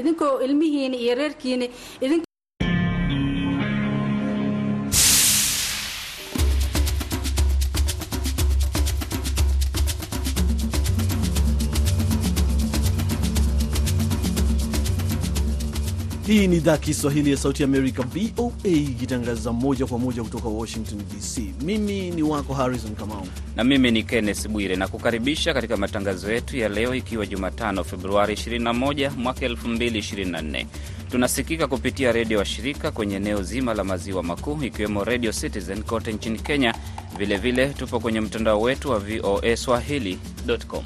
idinkoo ilmihiina iyo reerkiina Hii ni idhaa Kiswahili ya Sauti Amerika, VOA, ikitangaza moja kwa moja kutoka Washington DC. Mimi ni wako Harrison Kamau na mimi ni Kenneth Bwire na kukaribisha katika matangazo yetu ya leo, ikiwa Jumatano Februari 21 mwaka 2024. Tunasikika kupitia redio washirika kwenye eneo zima la maziwa makuu ikiwemo Radio Citizen kote nchini Kenya. Vilevile vile, tupo kwenye mtandao wetu wa VOA swahili.com.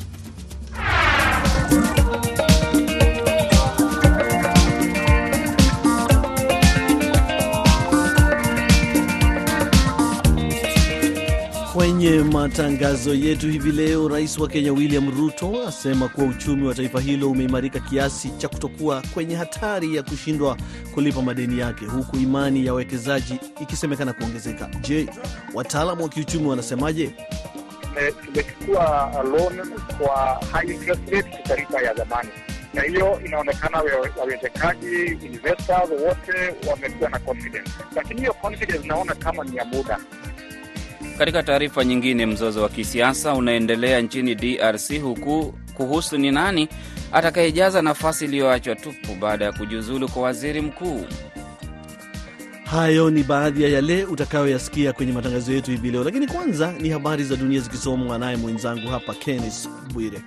Kwenye matangazo yetu hivi leo, rais wa Kenya William Ruto asema kuwa uchumi wa taifa hilo umeimarika kiasi cha kutokuwa kwenye hatari ya kushindwa kulipa madeni yake, huku imani ya wawekezaji ikisemekana kuongezeka. Je, wataalamu wa kiuchumi wanasemaje? Tumechukua loan kwa high interest rate kitaifa ya zamani, na hiyo inaonekana wawezekaji investors wote wamekuwa na confidence, lakini hiyo confidence naona kama ni ya muda. Katika taarifa nyingine, mzozo wa kisiasa unaendelea nchini DRC huku kuhusu ni nani atakayejaza nafasi iliyoachwa tupu baada ya kujiuzulu kwa waziri mkuu. Hayo ni baadhi ya yale utakayoyasikia kwenye matangazo yetu hivi leo, lakini kwanza ni habari za dunia zikisomwa naye mwenzangu hapa Kennis Bwire.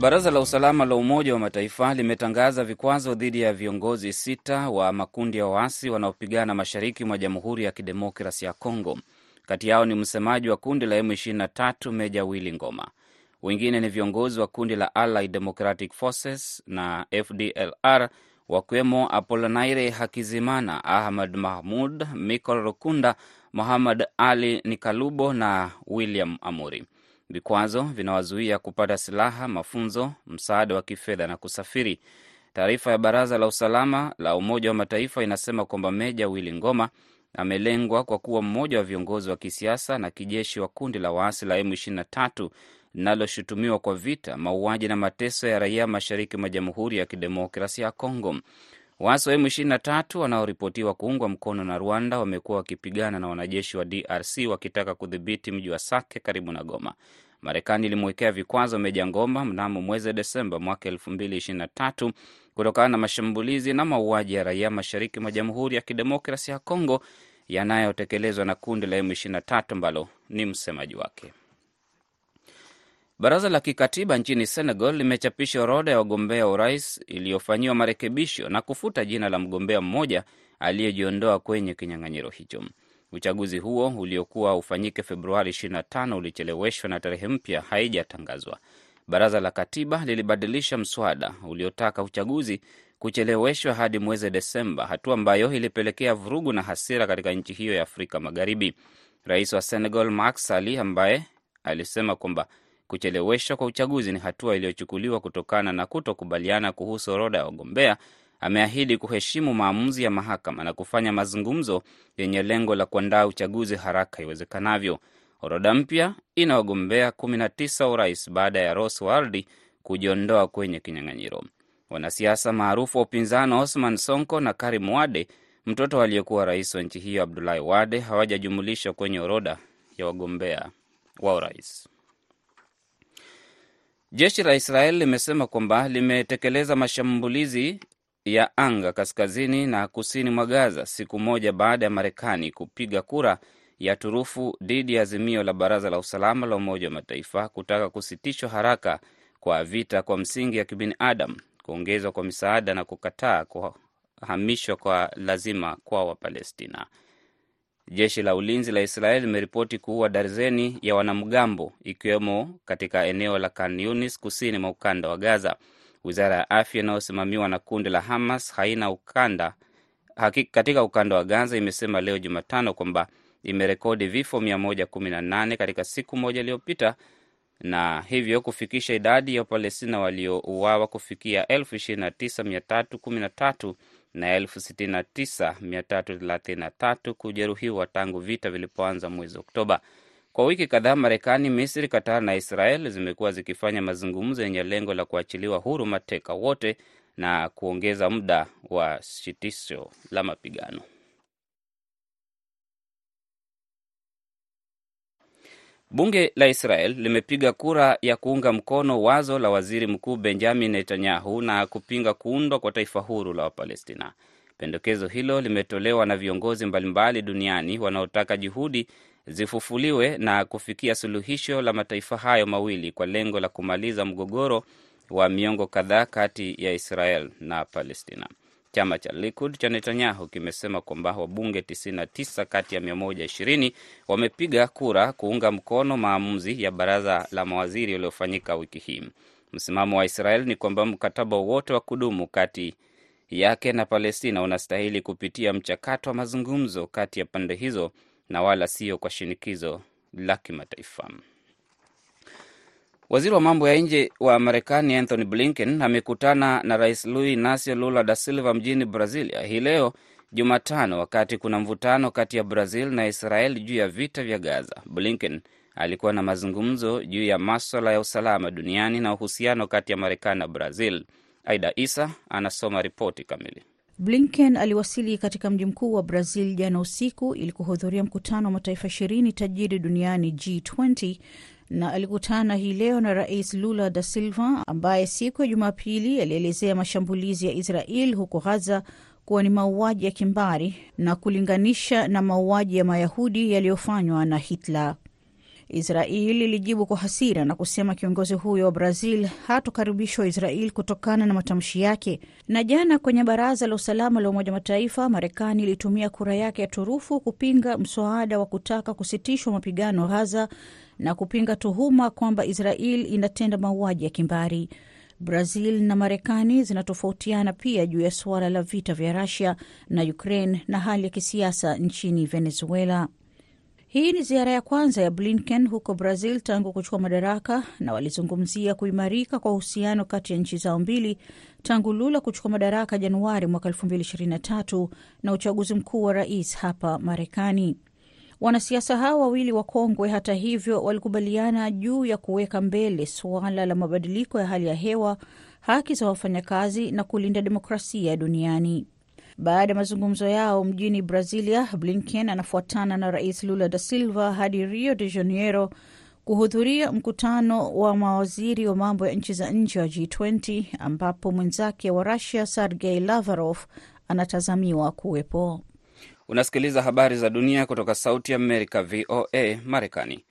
Baraza la usalama la Umoja wa Mataifa limetangaza vikwazo dhidi ya viongozi sita wa makundi ya waasi wanaopigana mashariki mwa Jamhuri ya Kidemokrasi ya Kongo. Kati yao ni msemaji wa kundi la M23 Meja Willy Ngoma. Wengine ni viongozi wa kundi la Allied Democratic Forces na FDLR wakiwemo Apolonaire Hakizimana, Ahmad Mahmud, Michael Rokunda, Muhammad Ali Nikalubo na William Amuri. Vikwazo vinawazuia kupata silaha, mafunzo, msaada wa kifedha na kusafiri. Taarifa ya Baraza la Usalama la Umoja wa Mataifa inasema kwamba Meja Willy Ngoma amelengwa kwa kuwa mmoja wa viongozi wa kisiasa na kijeshi wa kundi la waasi la M23 linaloshutumiwa kwa vita, mauaji na mateso ya raia mashariki mwa Jamhuri ya Kidemokrasia ya Kongo. Waasi wa M23 wanaoripotiwa kuungwa mkono na Rwanda wamekuwa wakipigana na wanajeshi wa DRC wakitaka kudhibiti mji wa Sake karibu na Goma. Marekani ilimwekea vikwazo Meja Ngoma mnamo mwezi Desemba mwaka 2023 kutokana na mashambulizi na mauaji ya raia mashariki mwa Jamhuri ya Kidemokrasia ya Kongo yanayotekelezwa na kundi la M23 ambalo ni msemaji wake. Baraza la kikatiba nchini Senegal limechapisha orodha ya wagombea wa urais iliyofanyiwa marekebisho na kufuta jina la mgombea mmoja aliyejiondoa kwenye kinyang'anyiro hicho. Uchaguzi huo uliokuwa ufanyike Februari 25 ulicheleweshwa na tarehe mpya haijatangazwa. Baraza la katiba lilibadilisha mswada uliotaka uchaguzi kucheleweshwa hadi mwezi Desemba, hatua ambayo ilipelekea vurugu na hasira katika nchi hiyo ya Afrika Magharibi. Rais wa Senegal Macky Sall ambaye alisema kwamba kucheleweshwa kwa uchaguzi ni hatua iliyochukuliwa kutokana na kutokubaliana kuhusu orodha ya wagombea. Ameahidi kuheshimu maamuzi ya mahakama na kufanya mazungumzo yenye lengo la kuandaa uchaguzi haraka iwezekanavyo. Orodha mpya ina wagombea 19 wa urais baada ya Ross Wardi kujiondoa kwenye kinyang'anyiro. Wanasiasa maarufu wa upinzani Osman Sonko na Karim Wade, mtoto aliyekuwa rais wa nchi hiyo Abdulahi Wade, hawajajumulishwa kwenye orodha ya wagombea wa urais. Jeshi la Israeli limesema kwamba limetekeleza mashambulizi ya anga kaskazini na kusini mwa Gaza siku moja baada ya Marekani kupiga kura ya turufu dhidi ya azimio la Baraza la Usalama la Umoja wa Mataifa kutaka kusitishwa haraka kwa vita kwa msingi ya kibinadamu, kuongezwa kwa misaada na kukataa kuhamishwa kwa lazima kwa Wapalestina. Jeshi la ulinzi la Israel limeripoti kuua darzeni ya wanamgambo ikiwemo katika eneo la Khan Yunis kusini mwa ukanda wa Gaza. Wizara ya afya inayosimamiwa na kundi la Hamas haina ukanda hakika katika ukanda wa Gaza imesema leo Jumatano kwamba imerekodi vifo 118 katika siku moja iliyopita na hivyo kufikisha idadi ya Wapalestina waliouawa kufikia 29313 na elfu sitini na tisa mia tatu thelathini na tatu kujeruhiwa tangu vita vilipoanza mwezi Oktoba. Kwa wiki kadhaa, Marekani, Misri, Qatar na Israel zimekuwa zikifanya mazungumzo yenye lengo la kuachiliwa huru mateka wote na kuongeza muda wa sitisho la mapigano. Bunge la Israel limepiga kura ya kuunga mkono wazo la waziri mkuu Benjamin Netanyahu na kupinga kuundwa kwa taifa huru la Wapalestina. Pendekezo hilo limetolewa na viongozi mbalimbali duniani wanaotaka juhudi zifufuliwe na kufikia suluhisho la mataifa hayo mawili kwa lengo la kumaliza mgogoro wa miongo kadhaa kati ya Israel na Palestina. Chama cha Likud cha Netanyahu kimesema kwamba wabunge 99 kati ya 120 wamepiga kura kuunga mkono maamuzi ya baraza la mawaziri yaliyofanyika wiki hii. Msimamo wa Israel ni kwamba mkataba wote wa kudumu kati yake na Palestina unastahili kupitia mchakato wa mazungumzo kati ya pande hizo na wala sio kwa shinikizo la kimataifa. Waziri wa mambo ya nje wa Marekani Anthony Blinken amekutana na Rais Luis Inacio Lula da Silva mjini Brazilia hii leo Jumatano, wakati kuna mvutano kati ya Brazil na Israel juu ya vita vya Gaza. Blinken alikuwa na mazungumzo juu ya maswala ya usalama duniani na uhusiano kati ya Marekani na Brazil. Aida Isa anasoma ripoti kamili. Blinken aliwasili katika mji mkuu wa Brazil jana usiku ili kuhudhuria mkutano wa mataifa ishirini tajiri duniani G20 na alikutana hii leo na Rais Lula da Silva ambaye siku ya Jumapili alielezea mashambulizi ya Israel huko Gaza kuwa ni mauaji ya kimbari na kulinganisha na mauaji ya Mayahudi yaliyofanywa na Hitler. Israel ilijibu kwa hasira na kusema kiongozi huyo wa Brazil hatokaribishwa Israel kutokana na matamshi yake. Na jana kwenye Baraza la Usalama la Umoja Mataifa, Marekani ilitumia kura yake ya turufu kupinga mswada wa kutaka kusitishwa mapigano Gaza na kupinga tuhuma kwamba Israel inatenda mauaji ya kimbari. Brazil na Marekani zinatofautiana pia juu ya suala la vita vya Rusia na Ukraine na hali ya kisiasa nchini Venezuela. Hii ni ziara ya kwanza ya Blinken huko Brazil tangu kuchukua madaraka, na walizungumzia kuimarika kwa uhusiano kati ya nchi zao mbili tangu Lula kuchukua madaraka Januari mwaka 2023 na uchaguzi mkuu wa rais hapa Marekani. Wanasiasa hao wawili wakongwe, hata hivyo, walikubaliana juu ya kuweka mbele suala la mabadiliko ya hali ya hewa, haki za wafanyakazi na kulinda demokrasia duniani. Baada ya mazungumzo yao mjini Brazilia, Blinken anafuatana na Rais Lula da Silva hadi Rio de Janeiro kuhudhuria mkutano wa mawaziri wa mambo ya nchi za nje wa G20 ambapo mwenzake wa Rusia Sergei Lavrov anatazamiwa kuwepo. Unasikiliza habari za dunia kutoka Sauti ya Amerika, VOA Marekani.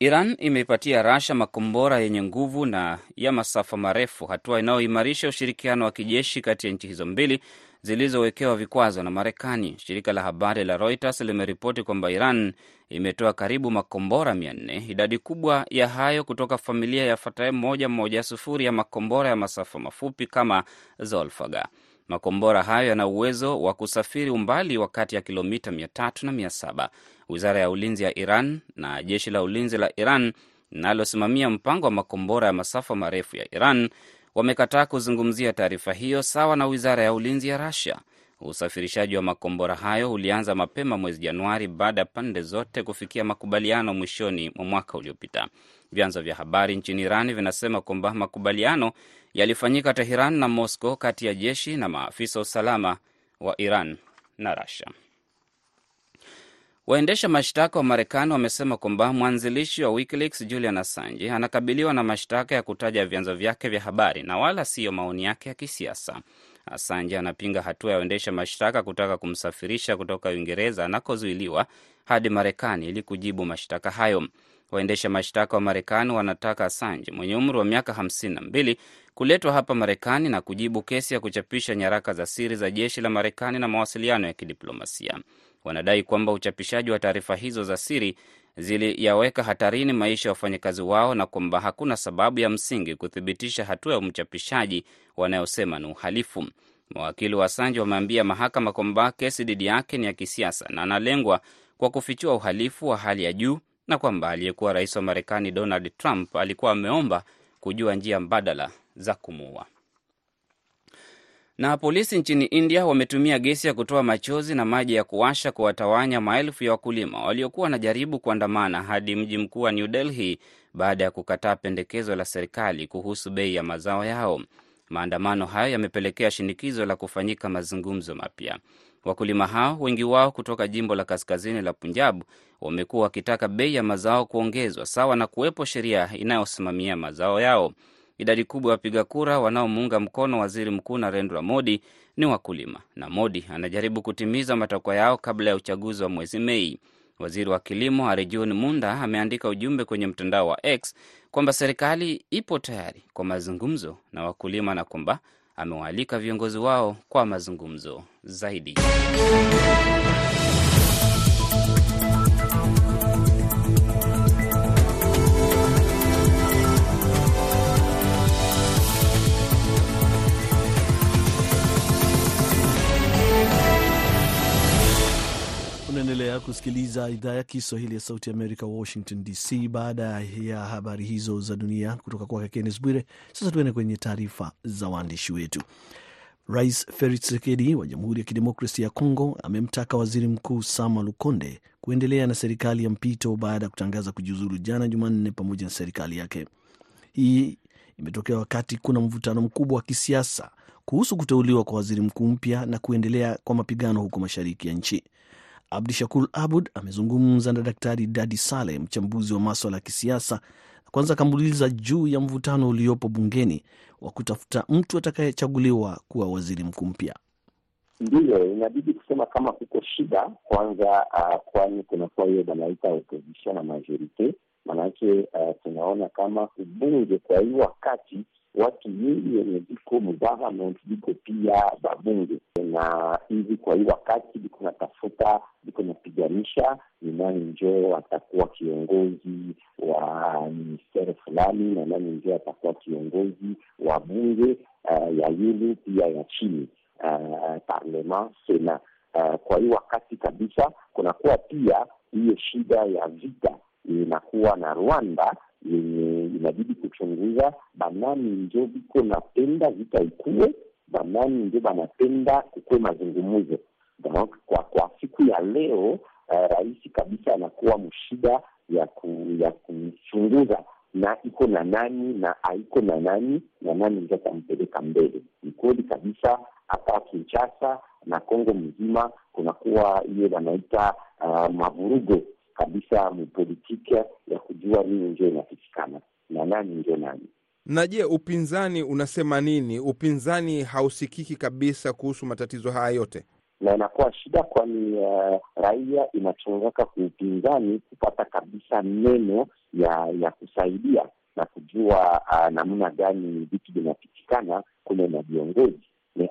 Iran imeipatia Rasha makombora yenye nguvu na ya masafa marefu, hatua inayoimarisha ushirikiano wa kijeshi kati ya nchi hizo mbili zilizowekewa vikwazo na Marekani. Shirika la habari la Reuters limeripoti kwamba Iran imetoa karibu makombora mia nne, idadi kubwa ya hayo kutoka familia ya Fatah moja moja sufuri ya makombora ya masafa mafupi kama Zolfaga. Makombora hayo yana uwezo wa kusafiri umbali wa kati ya kilomita mia tatu na mia saba. Wizara ya ulinzi ya Iran na jeshi la ulinzi la Iran linalosimamia mpango wa makombora ya masafa marefu ya Iran wamekataa kuzungumzia taarifa hiyo, sawa na wizara ya ulinzi ya Russia. Usafirishaji wa makombora hayo ulianza mapema mwezi Januari baada ya pande zote kufikia makubaliano mwishoni mwa mwaka uliopita. Vyanzo vya habari nchini Iran vinasema kwamba makubaliano yalifanyika Teheran na Moscow kati ya jeshi na maafisa wa usalama wa Iran na Russia. Waendesha mashtaka wa Marekani wamesema kwamba mwanzilishi wa WikiLeaks Julian Assange anakabiliwa na mashtaka ya kutaja vyanzo vyake vya habari na wala siyo maoni yake ya kisiasa. Assange anapinga hatua ya waendesha mashtaka kutaka kumsafirisha kutoka Uingereza anakozuiliwa hadi Marekani ili kujibu mashtaka hayo. Waendesha mashtaka wa Marekani wanataka Assange mwenye umri wa miaka 52 kuletwa hapa Marekani na kujibu kesi ya kuchapisha nyaraka za siri za jeshi la Marekani na mawasiliano ya kidiplomasia. Wanadai kwamba uchapishaji wa taarifa hizo za siri ziliyaweka hatarini maisha ya wafanyakazi wao na kwamba hakuna sababu ya msingi kuthibitisha hatua ya mchapishaji wanayosema ni uhalifu. Mawakili wa Assange wameambia mahakama kwamba kesi dhidi yake ni ya kisiasa na analengwa kwa kufichua uhalifu wa hali ya juu na kwamba aliyekuwa rais wa Marekani Donald Trump alikuwa ameomba kujua njia mbadala za kumuua. Na polisi nchini India wametumia gesi ya kutoa machozi na maji ya kuwasha kuwatawanya maelfu ya wakulima waliokuwa wanajaribu kuandamana hadi mji mkuu wa New Delhi baada ya kukataa pendekezo la serikali kuhusu bei ya mazao yao. Maandamano hayo yamepelekea shinikizo la kufanyika mazungumzo mapya. Wakulima hao, wengi wao kutoka jimbo la kaskazini la Punjab, wamekuwa wakitaka bei ya mazao kuongezwa sawa na kuwepo sheria inayosimamia mazao yao. Idadi kubwa ya wapiga kura wanaomuunga mkono waziri mkuu Narendra Modi ni wakulima, na Modi anajaribu kutimiza matakwa yao kabla ya uchaguzi wa mwezi Mei. Waziri wa kilimo Arjun Munda ameandika ujumbe kwenye mtandao wa X kwamba serikali ipo tayari kwa mazungumzo na wakulima na kwamba amewaalika viongozi wao kwa mazungumzo zaidi. Unaendelea kusikiliza idhaa ya Kiswahili ya Sauti Amerika, Washington DC. Baada ya habari hizo za dunia kutoka kwake Kennes Bwire, sasa tuende kwenye taarifa za waandishi wetu. Rais Felix Tshisekedi wa Jamhuri ya Kidemokrasia ya Kongo amemtaka waziri mkuu Sama Lukonde kuendelea na serikali ya mpito baada ya kutangaza kujiuzulu jana Jumanne pamoja na serikali yake. Hii imetokea wakati kuna mvutano mkubwa wa kisiasa kuhusu kuteuliwa kwa waziri mkuu mpya na kuendelea kwa mapigano huko mashariki ya nchi. Abdi Shakur Abud amezungumza na Daktari Dadi Saleh, mchambuzi wa maswala ya kisiasa. na Kwanza akamuuliza juu ya mvutano uliopo bungeni wa kutafuta mtu atakayechaguliwa kuwa waziri mkuu mpya. Ndiyo, inabidi kusema kama kuko shida kwanza, uh, kwani kunakuwa hiyo banaita opposition na majorite. Maanake uh, tunaona kama ubunge kwa hii wakati watu nyingi wenye viko mugovernment viko pia babunge na hivi, kwa hii wakati viko natafuta viko napiganisha ni nani njoo atakuwa kiongozi wa ministeri fulani na nani njoo atakuwa kiongozi wa bunge uh, ya yulu pia ya chini uh, parlement sena. Uh, kwa hii wakati kabisa kunakuwa pia hiyo shida ya vita inakuwa na Rwanda yenye inabidi kuchunguza banani njo viko napenda vita ikuwe, banani njo banapenda kukuwe mazungumuzo. Donc kwa kwa siku ya leo uh, rahisi kabisa anakuwa mshida ya ku, ya kuchunguza na iko na nani na haiko na nani na nani njo atampeleka mbele. Ni kabisa hapa Kinshasa na Kongo mzima kunakuwa hiyo wanaita uh, mavurugo kabisa mpolitike ya kujua nini ndio inapitikana na nani ndio nani. Na je, upinzani unasema nini? Upinzani hausikiki kabisa kuhusu matatizo haya yote, na inakuwa shida, kwani uh, raia inachongaka kuupinzani kupata kabisa neno ya ya kusaidia na kujua uh, namna gani vitu vinapitikana kule na viongozi,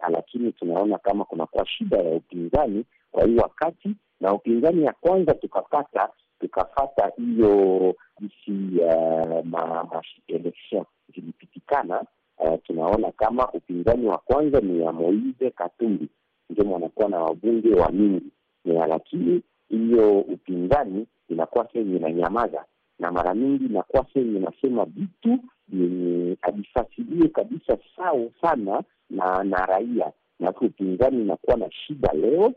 lakini tunaona kama kunakuwa shida ya upinzani kwa hii wakati na upinzani ya kwanza tukapata tukapata hiyo isi uh, ma, ma zilipitikana. Uh, tunaona kama upinzani wa kwanza ni ya Moise Katumbi, ndio mwanakuwa na wabunge wa mingi, lakini hiyo upinzani inakuwa sehemu inanyamaza, na mara mingi inakuwa sehemu inasema vitu yenye ajifasilie kabisa sawa sana na na raia, na upinzani inakuwa na shida leo.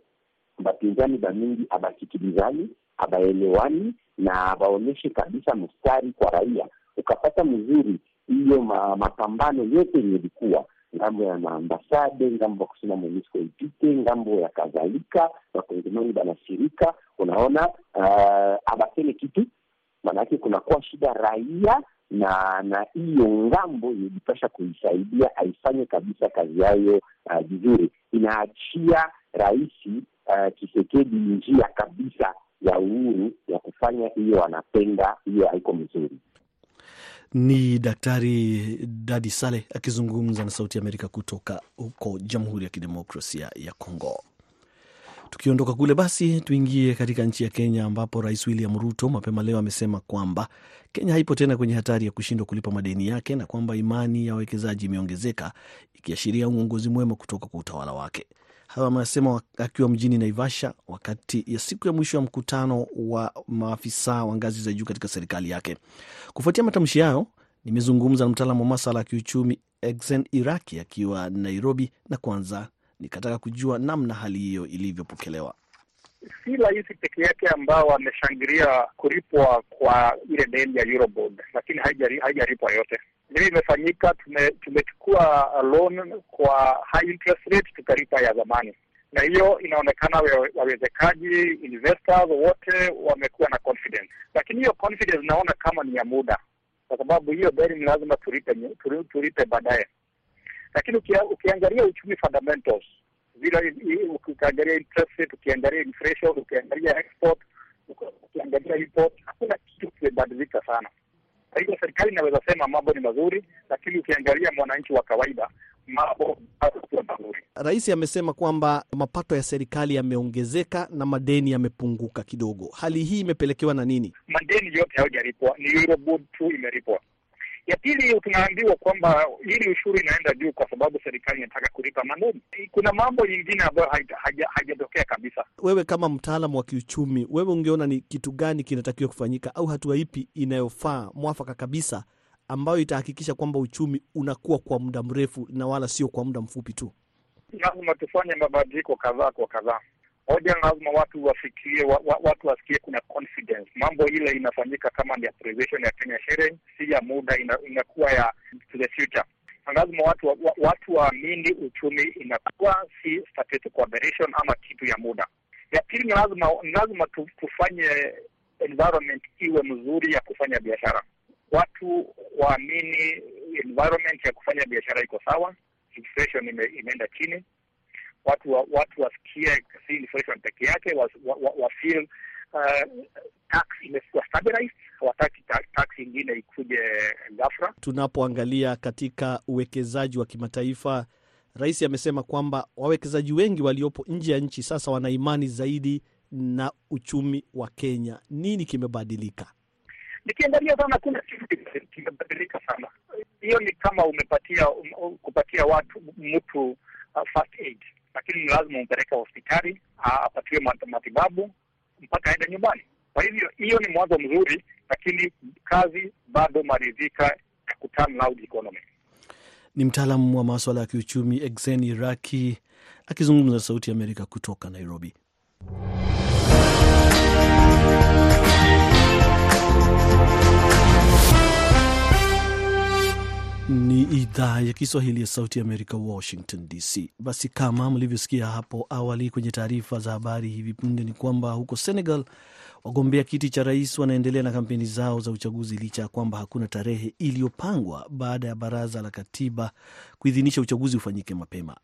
Bapinzani bamingi abasikilizani abaelewani na abaonyeshe kabisa mstari kwa raia. Ukapata mzuri hiyo ma, mapambano yote yenye ilikuwa ng'ambo ya maambasade, ng'ambo ya kusema MONUSCO ipite, ng'ambo ya kadhalika, wakongomani banashirika, unaona uh, abaseme kitu, maanake kunakuwa shida raia na na hiyo ng'ambo ilipasha kuisaidia aifanye kabisa kazi yayo vizuri. Uh, inaachia rahisi Uh, Kisekedi njia kabisa ya uhuru ya kufanya hiyo, anapenda hiyo, haiko mzuri. Ni Daktari Dadi Saleh akizungumza na Sauti ya Amerika kutoka huko Jamhuri ya Kidemokrasia ya Kongo. Tukiondoka kule basi, tuingie katika nchi ya Kenya ambapo Rais William Ruto mapema leo amesema kwamba Kenya haipo tena kwenye hatari ya kushindwa kulipa madeni yake na kwamba imani ya wawekezaji imeongezeka, ikiashiria uongozi mwema kutoka kwa utawala wake. Hayo amesema akiwa mjini Naivasha wakati ya siku ya mwisho ya mkutano wa maafisa wa ngazi za juu katika serikali yake. Kufuatia matamshi hayo, Nimezungumza na mtaalamu wa masala ya kiuchumi Exen Iraki akiwa Nairobi, na kwanza nikataka kujua namna hali hiyo ilivyopokelewa. Si rahisi peke yake ambao wameshangilia kulipwa kwa ile deni ya Eurobond, lakini haijalipwa yote. Hili imefanyika, tumechukua loan kwa high interest rate tukalipa ya zamani, na hiyo inaonekana wawezekaji investors wote wamekuwa na confidence, lakini hiyo confidence naona kama ni ya muda, kwa sababu hiyo deni ni lazima tulipe tulipe baadaye. Lakini ukia, ukiangalia uchumi fundamentals vile, ukiangalia interest rate, ukiangalia inflation, ukiangalia export, ukiangalia import, hakuna kitu kimebadilika sana. Kwa hivyo serikali inaweza sema mambo ni mazuri, lakini ukiangalia mwananchi wa kawaida mambo hayakuwa mazuri. Rais amesema kwamba mapato ya serikali yameongezeka na madeni yamepunguka kidogo. Hali hii imepelekewa na nini? Madeni yote hayajalipwa, ni Eurobond tu imelipwa. Ya pili, tunaambiwa kwamba hili ushuru inaenda juu kwa sababu serikali inataka kulipa madeni. Kuna mambo yingine ambayo hajatokea kabisa. Wewe kama mtaalamu wa kiuchumi, wewe ungeona ni kitu gani kinatakiwa kufanyika au hatua ipi inayofaa mwafaka kabisa ambayo itahakikisha kwamba uchumi unakuwa kwa muda mrefu na wala sio kwa muda mfupi tu? Lazima tufanye mabadiliko kadhaa kwa kadhaa. Moja, lazima watu wafikirie wa, wa, watu wasikie kuna confidence, mambo ile inafanyika kama ni authorization ya Kenya Shilling, si ya muda, ina, inakuwa ya to the future. Lazima watu wa, watu waamini uchumi inakuwa si statistical aberration ama kitu ya muda. Ya pili, ni lazima lazima tufanye environment iwe mzuri ya kufanya biashara, watu waamini environment ya kufanya biashara iko sawa, inflation ime, imeenda chini watu wa, watu wasikie si inflation peke yake, wa, wa, wa, wa feel uh, tax imekuwa stabilized, hawataki tax ingine ikuje ghafla. Tunapoangalia katika uwekezaji wa kimataifa, rais amesema kwamba wawekezaji wengi waliopo nje ya nchi sasa wana imani zaidi na uchumi wa Kenya. Nini kimebadilika? Nikiangalia sana, kuna kitu kimebadilika sana. Hiyo ni kama umepatia um, kupatia watu mtu uh, first aid lakini ni lazima umpeleke hospitali apatiwe matibabu mpaka aende nyumbani. Kwa hivyo hiyo ni mwanzo mzuri, lakini kazi bado maridhika ya kuturn loud economy. Ni mtaalamu wa maswala ya kiuchumi Exen Iraki akizungumza na Sauti ya Amerika kutoka Nairobi. Ni idhaa ya Kiswahili ya Sauti Amerika, Washington DC. Basi kama mlivyosikia hapo awali kwenye taarifa za habari hivi punde, ni kwamba huko Senegal wagombea kiti cha rais wanaendelea na kampeni zao za uchaguzi licha ya kwamba hakuna tarehe iliyopangwa baada ya baraza la katiba kuidhinisha uchaguzi ufanyike mapema.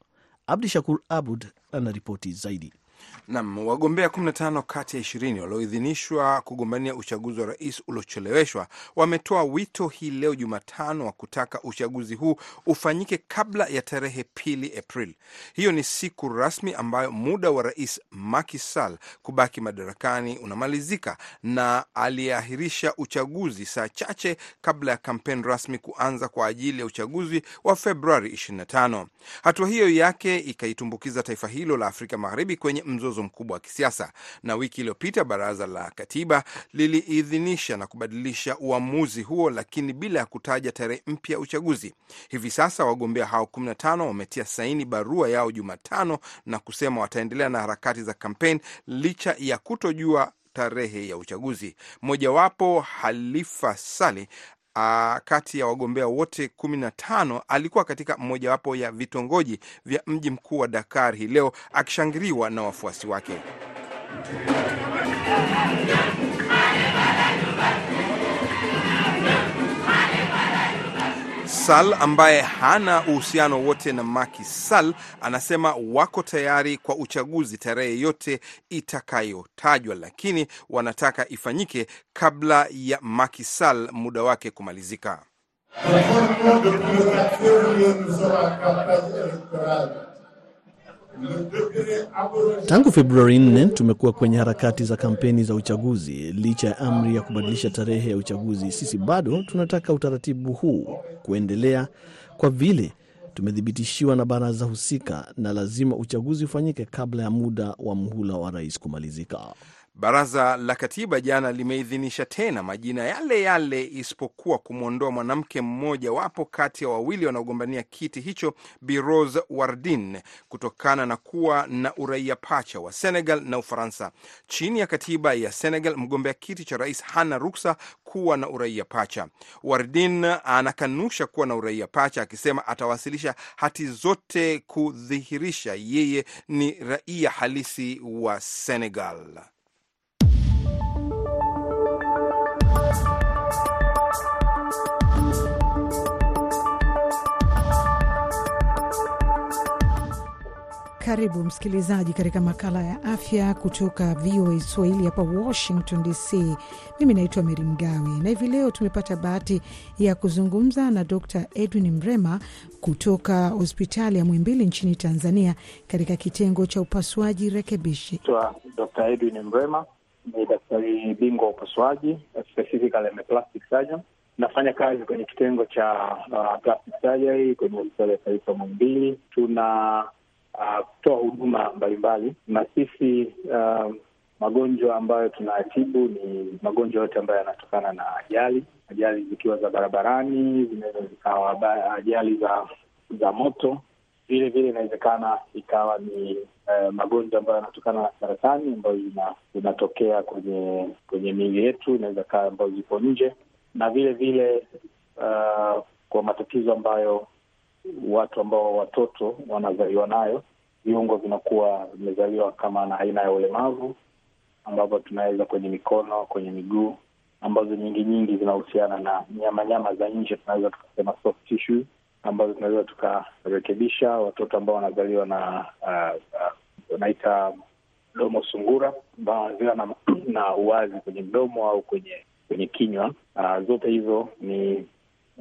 Abdi Shakur Abud anaripoti zaidi. Nam, wagombea 15 kati ya 20 walioidhinishwa kugombania uchaguzi wa rais uliocheleweshwa wametoa wito hii leo Jumatano wa kutaka uchaguzi huu ufanyike kabla ya tarehe pili Aprili. Hiyo ni siku rasmi ambayo muda wa rais Macky Sall kubaki madarakani unamalizika, na aliahirisha uchaguzi saa chache kabla ya kampeni rasmi kuanza kwa ajili ya uchaguzi wa Februari 25. Hatua hiyo yake ikaitumbukiza taifa hilo la Afrika Magharibi kwenye mzozo mkubwa wa kisiasa. Na wiki iliyopita baraza la katiba liliidhinisha na kubadilisha uamuzi huo, lakini bila ya kutaja tarehe mpya ya uchaguzi. Hivi sasa wagombea hao 15 wametia saini barua yao Jumatano na kusema wataendelea na harakati za kampeni licha ya kutojua tarehe ya uchaguzi. Mojawapo Halifa Saleh Uh, kati ya wagombea wote kumi na tano alikuwa katika mmojawapo ya vitongoji vya mji mkuu wa Dakar hii leo akishangiliwa na wafuasi wake. Sall ambaye hana uhusiano wote na Macky Sall anasema wako tayari kwa uchaguzi tarehe yote itakayotajwa, lakini wanataka ifanyike kabla ya Macky Sall muda wake kumalizika. Tangu Februari 4 tumekuwa kwenye harakati za kampeni za uchaguzi. Licha ya amri ya kubadilisha tarehe ya uchaguzi, sisi bado tunataka utaratibu huu kuendelea kwa vile tumethibitishiwa na baraza husika, na lazima uchaguzi ufanyike kabla ya muda wa mhula wa rais kumalizika. Baraza la Katiba jana limeidhinisha tena majina yale yale isipokuwa kumwondoa mwanamke mmoja wapo kati ya wawili wanaogombania kiti hicho, Bi Rose Wardin, kutokana na kuwa na uraia pacha wa Senegal na Ufaransa. Chini ya katiba ya Senegal, mgombea kiti cha rais hana ruksa kuwa na uraia pacha. Wardin anakanusha kuwa na uraia pacha, akisema atawasilisha hati zote kudhihirisha yeye ni raia halisi wa Senegal. Karibu msikilizaji katika makala ya afya kutoka VOA Swahili hapa Washington DC. Mimi naitwa Meri Mgawe na hivi leo tumepata bahati ya kuzungumza na Dr Edwin Mrema kutoka hospitali ya Mwimbili nchini Tanzania, katika kitengo cha upasuaji rekebishi. Dr Edwin Mrema, ni daktari bingwa wa upasuaji, specifically plastic surgeon. Nafanya kazi kwenye kitengo cha uh, plastic surgery kwenye hospitali ya taifa Mwimbili. tuna kutoa uh, huduma mbalimbali. Na sisi uh, magonjwa ambayo tunayatibu ni magonjwa yote ambayo yanatokana na ajali, ajali zikiwa za barabarani, zinaweza zikawa ajali za za moto, vile vile inawezekana ikawa ni eh, magonjwa ambayo yanatokana na saratani ambayo inatokea kwenye kwenye miili yetu, inaweza kaa ambayo zipo nje, na vile vile uh, kwa matatizo ambayo watu ambao watoto wanazaliwa nayo, viungo vinakuwa vimezaliwa kama na aina ya ulemavu, ambapo tunaweza kwenye mikono, kwenye miguu, ambazo nyingi nyingi zinahusiana na nyama nyama za nje, tunaweza tukasema soft tissue, ambazo tunaweza tukarekebisha. Watoto ambao wanazaliwa na wanaita uh, uh, mdomo sungura, ambao wanazaliwa na, na uwazi kwenye mdomo au kwenye kwenye kinywa. Uh, zote hizo ni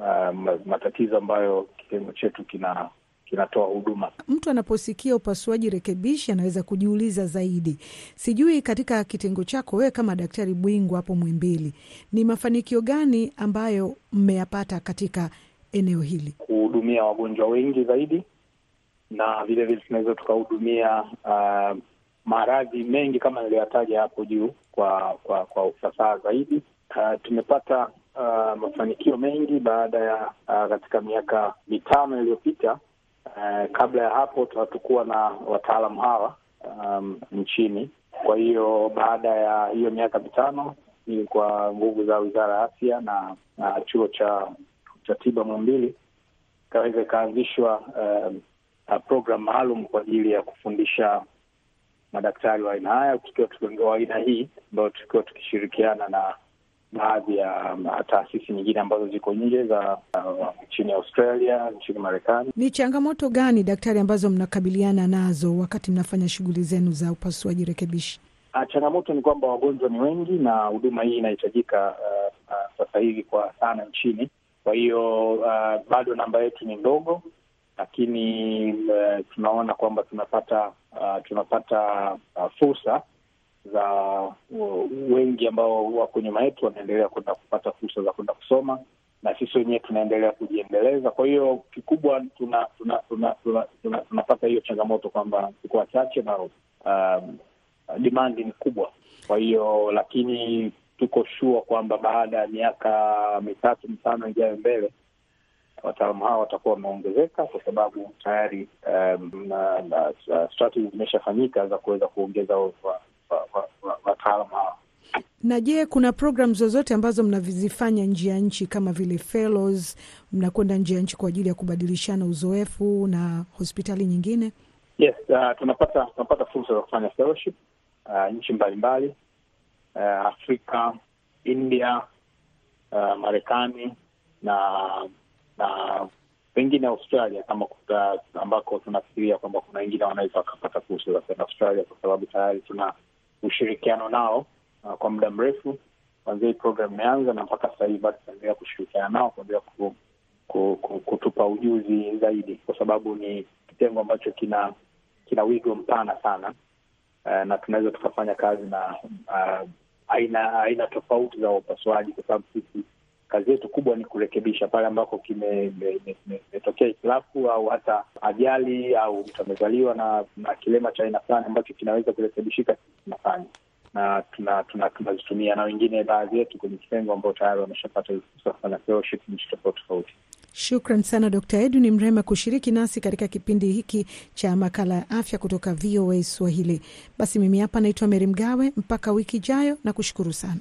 Uh, matatizo ambayo kitengo chetu kina kinatoa huduma. Mtu anaposikia upasuaji rekebishi anaweza kujiuliza zaidi. Sijui katika kitengo chako wewe kama daktari bingwa hapo Mwimbili, ni mafanikio gani ambayo mmeyapata katika eneo hili? Kuhudumia wagonjwa wengi zaidi, na vile vile tunaweza tukahudumia uh, maradhi mengi kama niliyoyataja hapo juu kwa kwa kwa ufasaha zaidi. Uh, tumepata Uh, mafanikio mengi baada ya uh, katika miaka mitano iliyopita. Uh, kabla ya hapo hatukuwa na wataalamu hawa um, nchini. Kwa hiyo baada ya hiyo miaka mitano ni kwa nguvu za Wizara ya Afya na, na chuo cha cha tiba Muhimbili ikaweza ikaanzishwa um, programu maalum kwa ajili ya kufundisha madaktari wa aina haya tukiwa wa aina hii ambayo tukiwa tukishirikiana na baadhi ya taasisi nyingine ambazo ziko nje za uh, nchini Australia, nchini Marekani. Ni changamoto gani daktari ambazo mnakabiliana nazo wakati mnafanya shughuli zenu za upasuaji rekebishi? Uh, changamoto ni kwamba wagonjwa ni wengi na huduma hii inahitajika uh, uh, sasa hivi kwa sana nchini. Kwa hiyo uh, bado namba yetu ni ndogo, lakini uh, tunaona kwamba tunapata uh, tunapata uh, fursa za wengi ambao wako nyuma yetu wanaendelea kwenda kupata fursa za kwenda kusoma na sisi wenyewe tunaendelea kujiendeleza. Kwa hiyo kikubwa tuna tuna tuna tunapata tuna, tuna, tuna hiyo changamoto kwamba tuko wachache na um, dimandi ni kubwa. Kwa hiyo lakini tuko shua kwamba baada ya miaka mitatu mitano ijayo mbele wataalamu hawa watakuwa wameongezeka kwa sababu tayari um, strategy zimeshafanyika za kuweza kuongeza wataalamu hawa. Na je, kuna programu zozote ambazo mnazifanya nje ya nchi kama vile fellows, mnakwenda nje ya nchi kwa ajili ya kubadilishana uzoefu na hospitali nyingine? Yes, uh, tunapata tunapata fursa za kufanya fellowship uh, nchi mbalimbali uh, Afrika, India, uh, Marekani na na pengine Australia kama kuta, ambako tunafikiria kwamba kuna wengine wanaweza wakapata fursa za kwenda Australia kwa sababu tayari tuna ushirikiano nao uh, kwa muda mrefu. Kwanzia hii programu imeanza na mpaka sasa hivi bado tunaendelea kushirikiana nao kuendelea ku, ku, ku, kutupa ujuzi zaidi, kwa sababu ni kitengo ambacho kina kina wigo mpana sana uh, na tunaweza tukafanya kazi na uh, aina aina tofauti za upasuaji, kwa sababu sisi kazi yetu kubwa ni kurekebisha pale ambako kimetokea hitilafu au hata ajali au mtu amezaliwa na, na kilema cha aina fulani ambacho kinaweza kurekebishika, tunafanya. na tunazitumia tuna, tuna, tuna na wengine baadhi yetu kwenye kitengo ambao tayari wameshapata fursa kufanya fellowship nchi tofauti tofauti. Shukran sana Dkt. Edwin Mrema kushiriki nasi katika kipindi hiki cha makala ya afya kutoka VOA Swahili. Basi mimi hapa naitwa Meri Mgawe, mpaka wiki ijayo na kushukuru sana.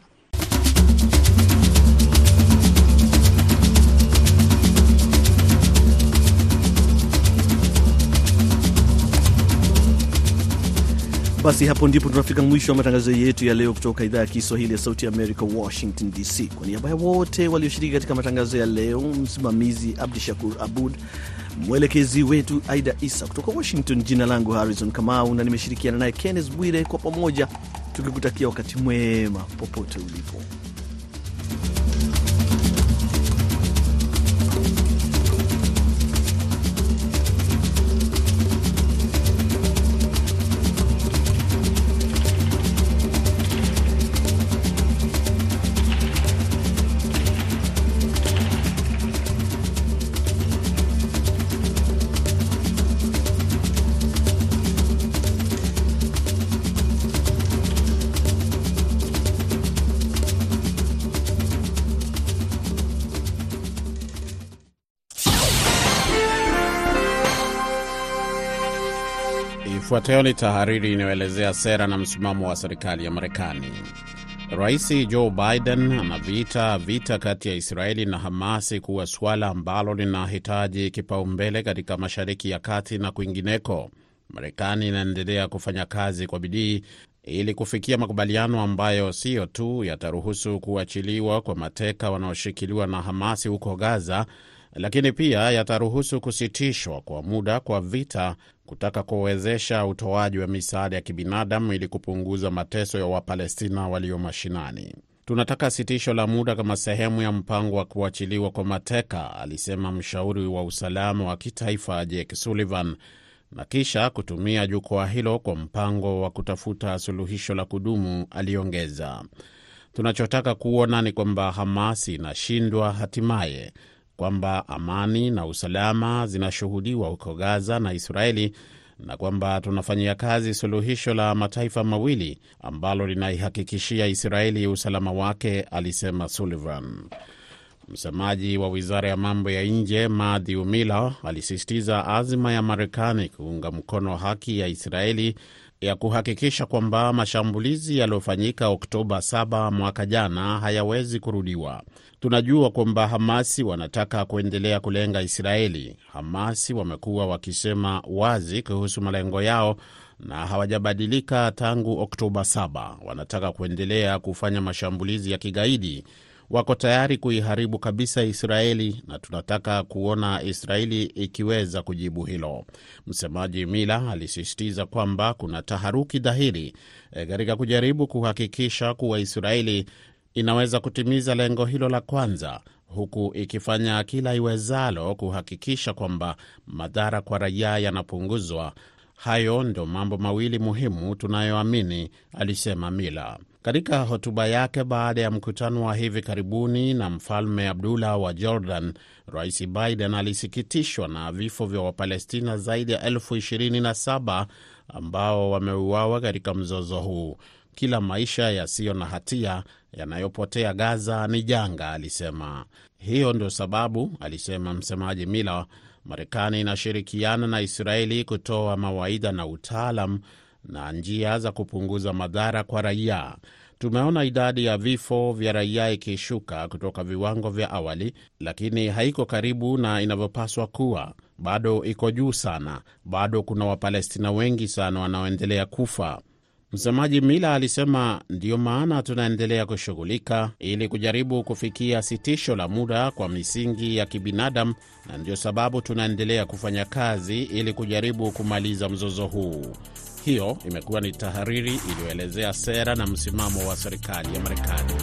Basi hapo ndipo tunafika mwisho wa matangazo yetu ya leo kutoka idhaa ya Kiswahili ya Sauti ya Amerika, Washington DC. Kwa niaba ya wote walioshiriki katika matangazo ya leo, msimamizi Abdi Shakur Abud, mwelekezi wetu Aida Isa kutoka Washington. Jina langu Harrison Kamau na nimeshirikiana naye Kenneth Bwire, kwa pamoja tukikutakia wakati mwema popote ulipo. Ifuatayo ni tahariri inayoelezea sera na msimamo wa serikali ya Marekani. Rais Joe Biden anaviita vita kati ya Israeli na Hamasi kuwa suala ambalo linahitaji kipaumbele katika Mashariki ya Kati na kwingineko. Marekani inaendelea kufanya kazi kwa bidii ili kufikia makubaliano ambayo siyo tu yataruhusu kuachiliwa kwa mateka wanaoshikiliwa na Hamasi huko Gaza, lakini pia yataruhusu kusitishwa kwa muda kwa vita, kutaka kuwezesha utoaji wa misaada ya kibinadamu ili kupunguza mateso ya Wapalestina walio mashinani. Tunataka sitisho la muda kama sehemu ya mpango wa kuachiliwa kwa mateka, alisema mshauri wa usalama wa kitaifa Jake Sullivan, na kisha kutumia jukwaa hilo kwa mpango wa kutafuta suluhisho la kudumu, aliongeza. Tunachotaka kuona ni kwamba Hamasi inashindwa hatimaye, kwamba amani na usalama zinashuhudiwa huko Gaza na Israeli na kwamba tunafanyia kazi suluhisho la mataifa mawili ambalo linaihakikishia Israeli usalama wake, alisema Sullivan. Msemaji wa wizara ya mambo ya nje Matthew Miller alisisitiza azima ya Marekani kuunga mkono haki ya Israeli ya kuhakikisha kwamba mashambulizi yaliyofanyika Oktoba 7 mwaka jana hayawezi kurudiwa. Tunajua kwamba Hamasi wanataka kuendelea kulenga Israeli. Hamasi wamekuwa wakisema wazi kuhusu malengo yao na hawajabadilika tangu Oktoba 7. Wanataka kuendelea kufanya mashambulizi ya kigaidi. Wako tayari kuiharibu kabisa Israeli na tunataka kuona Israeli ikiweza kujibu hilo. Msemaji Mila alisisitiza kwamba kuna taharuki dhahiri katika kujaribu kuhakikisha kuwa Israeli inaweza kutimiza lengo hilo la kwanza, huku ikifanya kila iwezalo kuhakikisha kwamba madhara kwa raia yanapunguzwa. Hayo ndio mambo mawili muhimu tunayoamini, alisema Mila. Katika hotuba yake baada ya mkutano wa hivi karibuni na Mfalme Abdullah wa Jordan, Rais Biden alisikitishwa na vifo vya Wapalestina zaidi ya elfu ishirini na saba ambao wameuawa katika mzozo huu. Kila maisha yasiyo na hatia yanayopotea Gaza ni janga, alisema. Hiyo ndio sababu, alisema msemaji Miller, Marekani inashirikiana na Israeli kutoa mawaidha na utaalam na njia za kupunguza madhara kwa raia. Tumeona idadi ya vifo vya raia ikishuka kutoka viwango vya awali, lakini haiko karibu na inavyopaswa kuwa. Bado iko juu sana. Bado kuna Wapalestina wengi sana wanaoendelea kufa. Msemaji Mila alisema ndiyo maana tunaendelea kushughulika ili kujaribu kufikia sitisho la muda kwa misingi ya kibinadamu, na ndiyo sababu tunaendelea kufanya kazi ili kujaribu kumaliza mzozo huu. Hiyo imekuwa ni tahariri iliyoelezea sera na msimamo wa serikali ya Marekani.